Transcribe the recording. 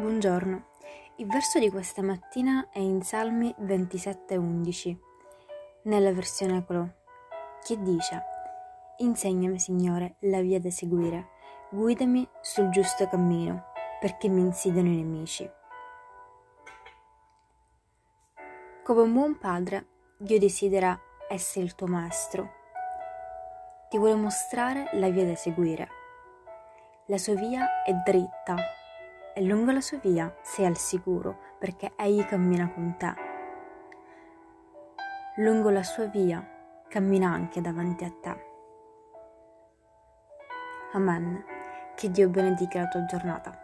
Buongiorno, il verso di questa mattina è in Salmi 27:11, nella versione Colò, che dice Insegnami, Signore, la via da seguire, guidami sul giusto cammino, perché mi insidiano i nemici. Come un buon padre, Dio desidera essere il tuo maestro. Ti vuole mostrare la via da seguire. La sua via è dritta e lungo la sua via sei al sicuro perché egli cammina con te. Lungo la sua via cammina anche davanti a te. Amen. Che Dio benedica la tua giornata.